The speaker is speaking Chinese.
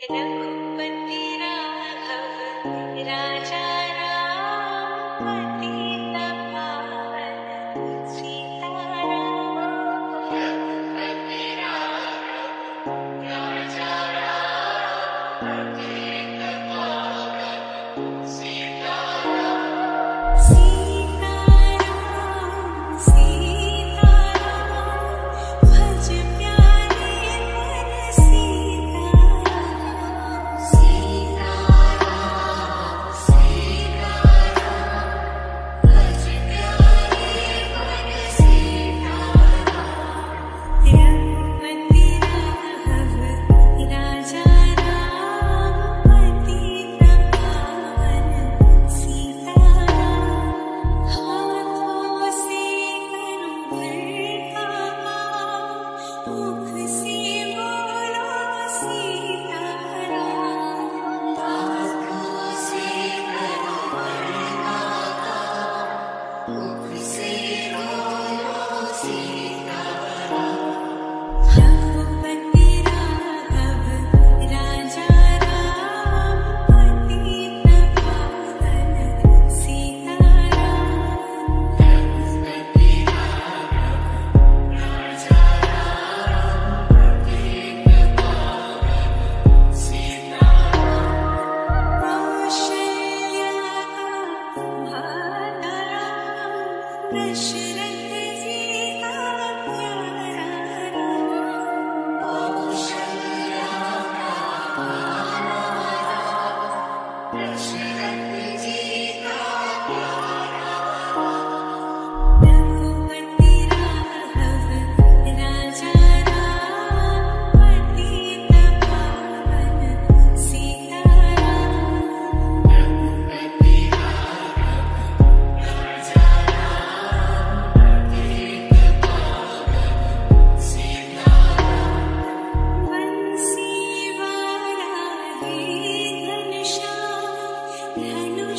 En el Oh. 认识。你还能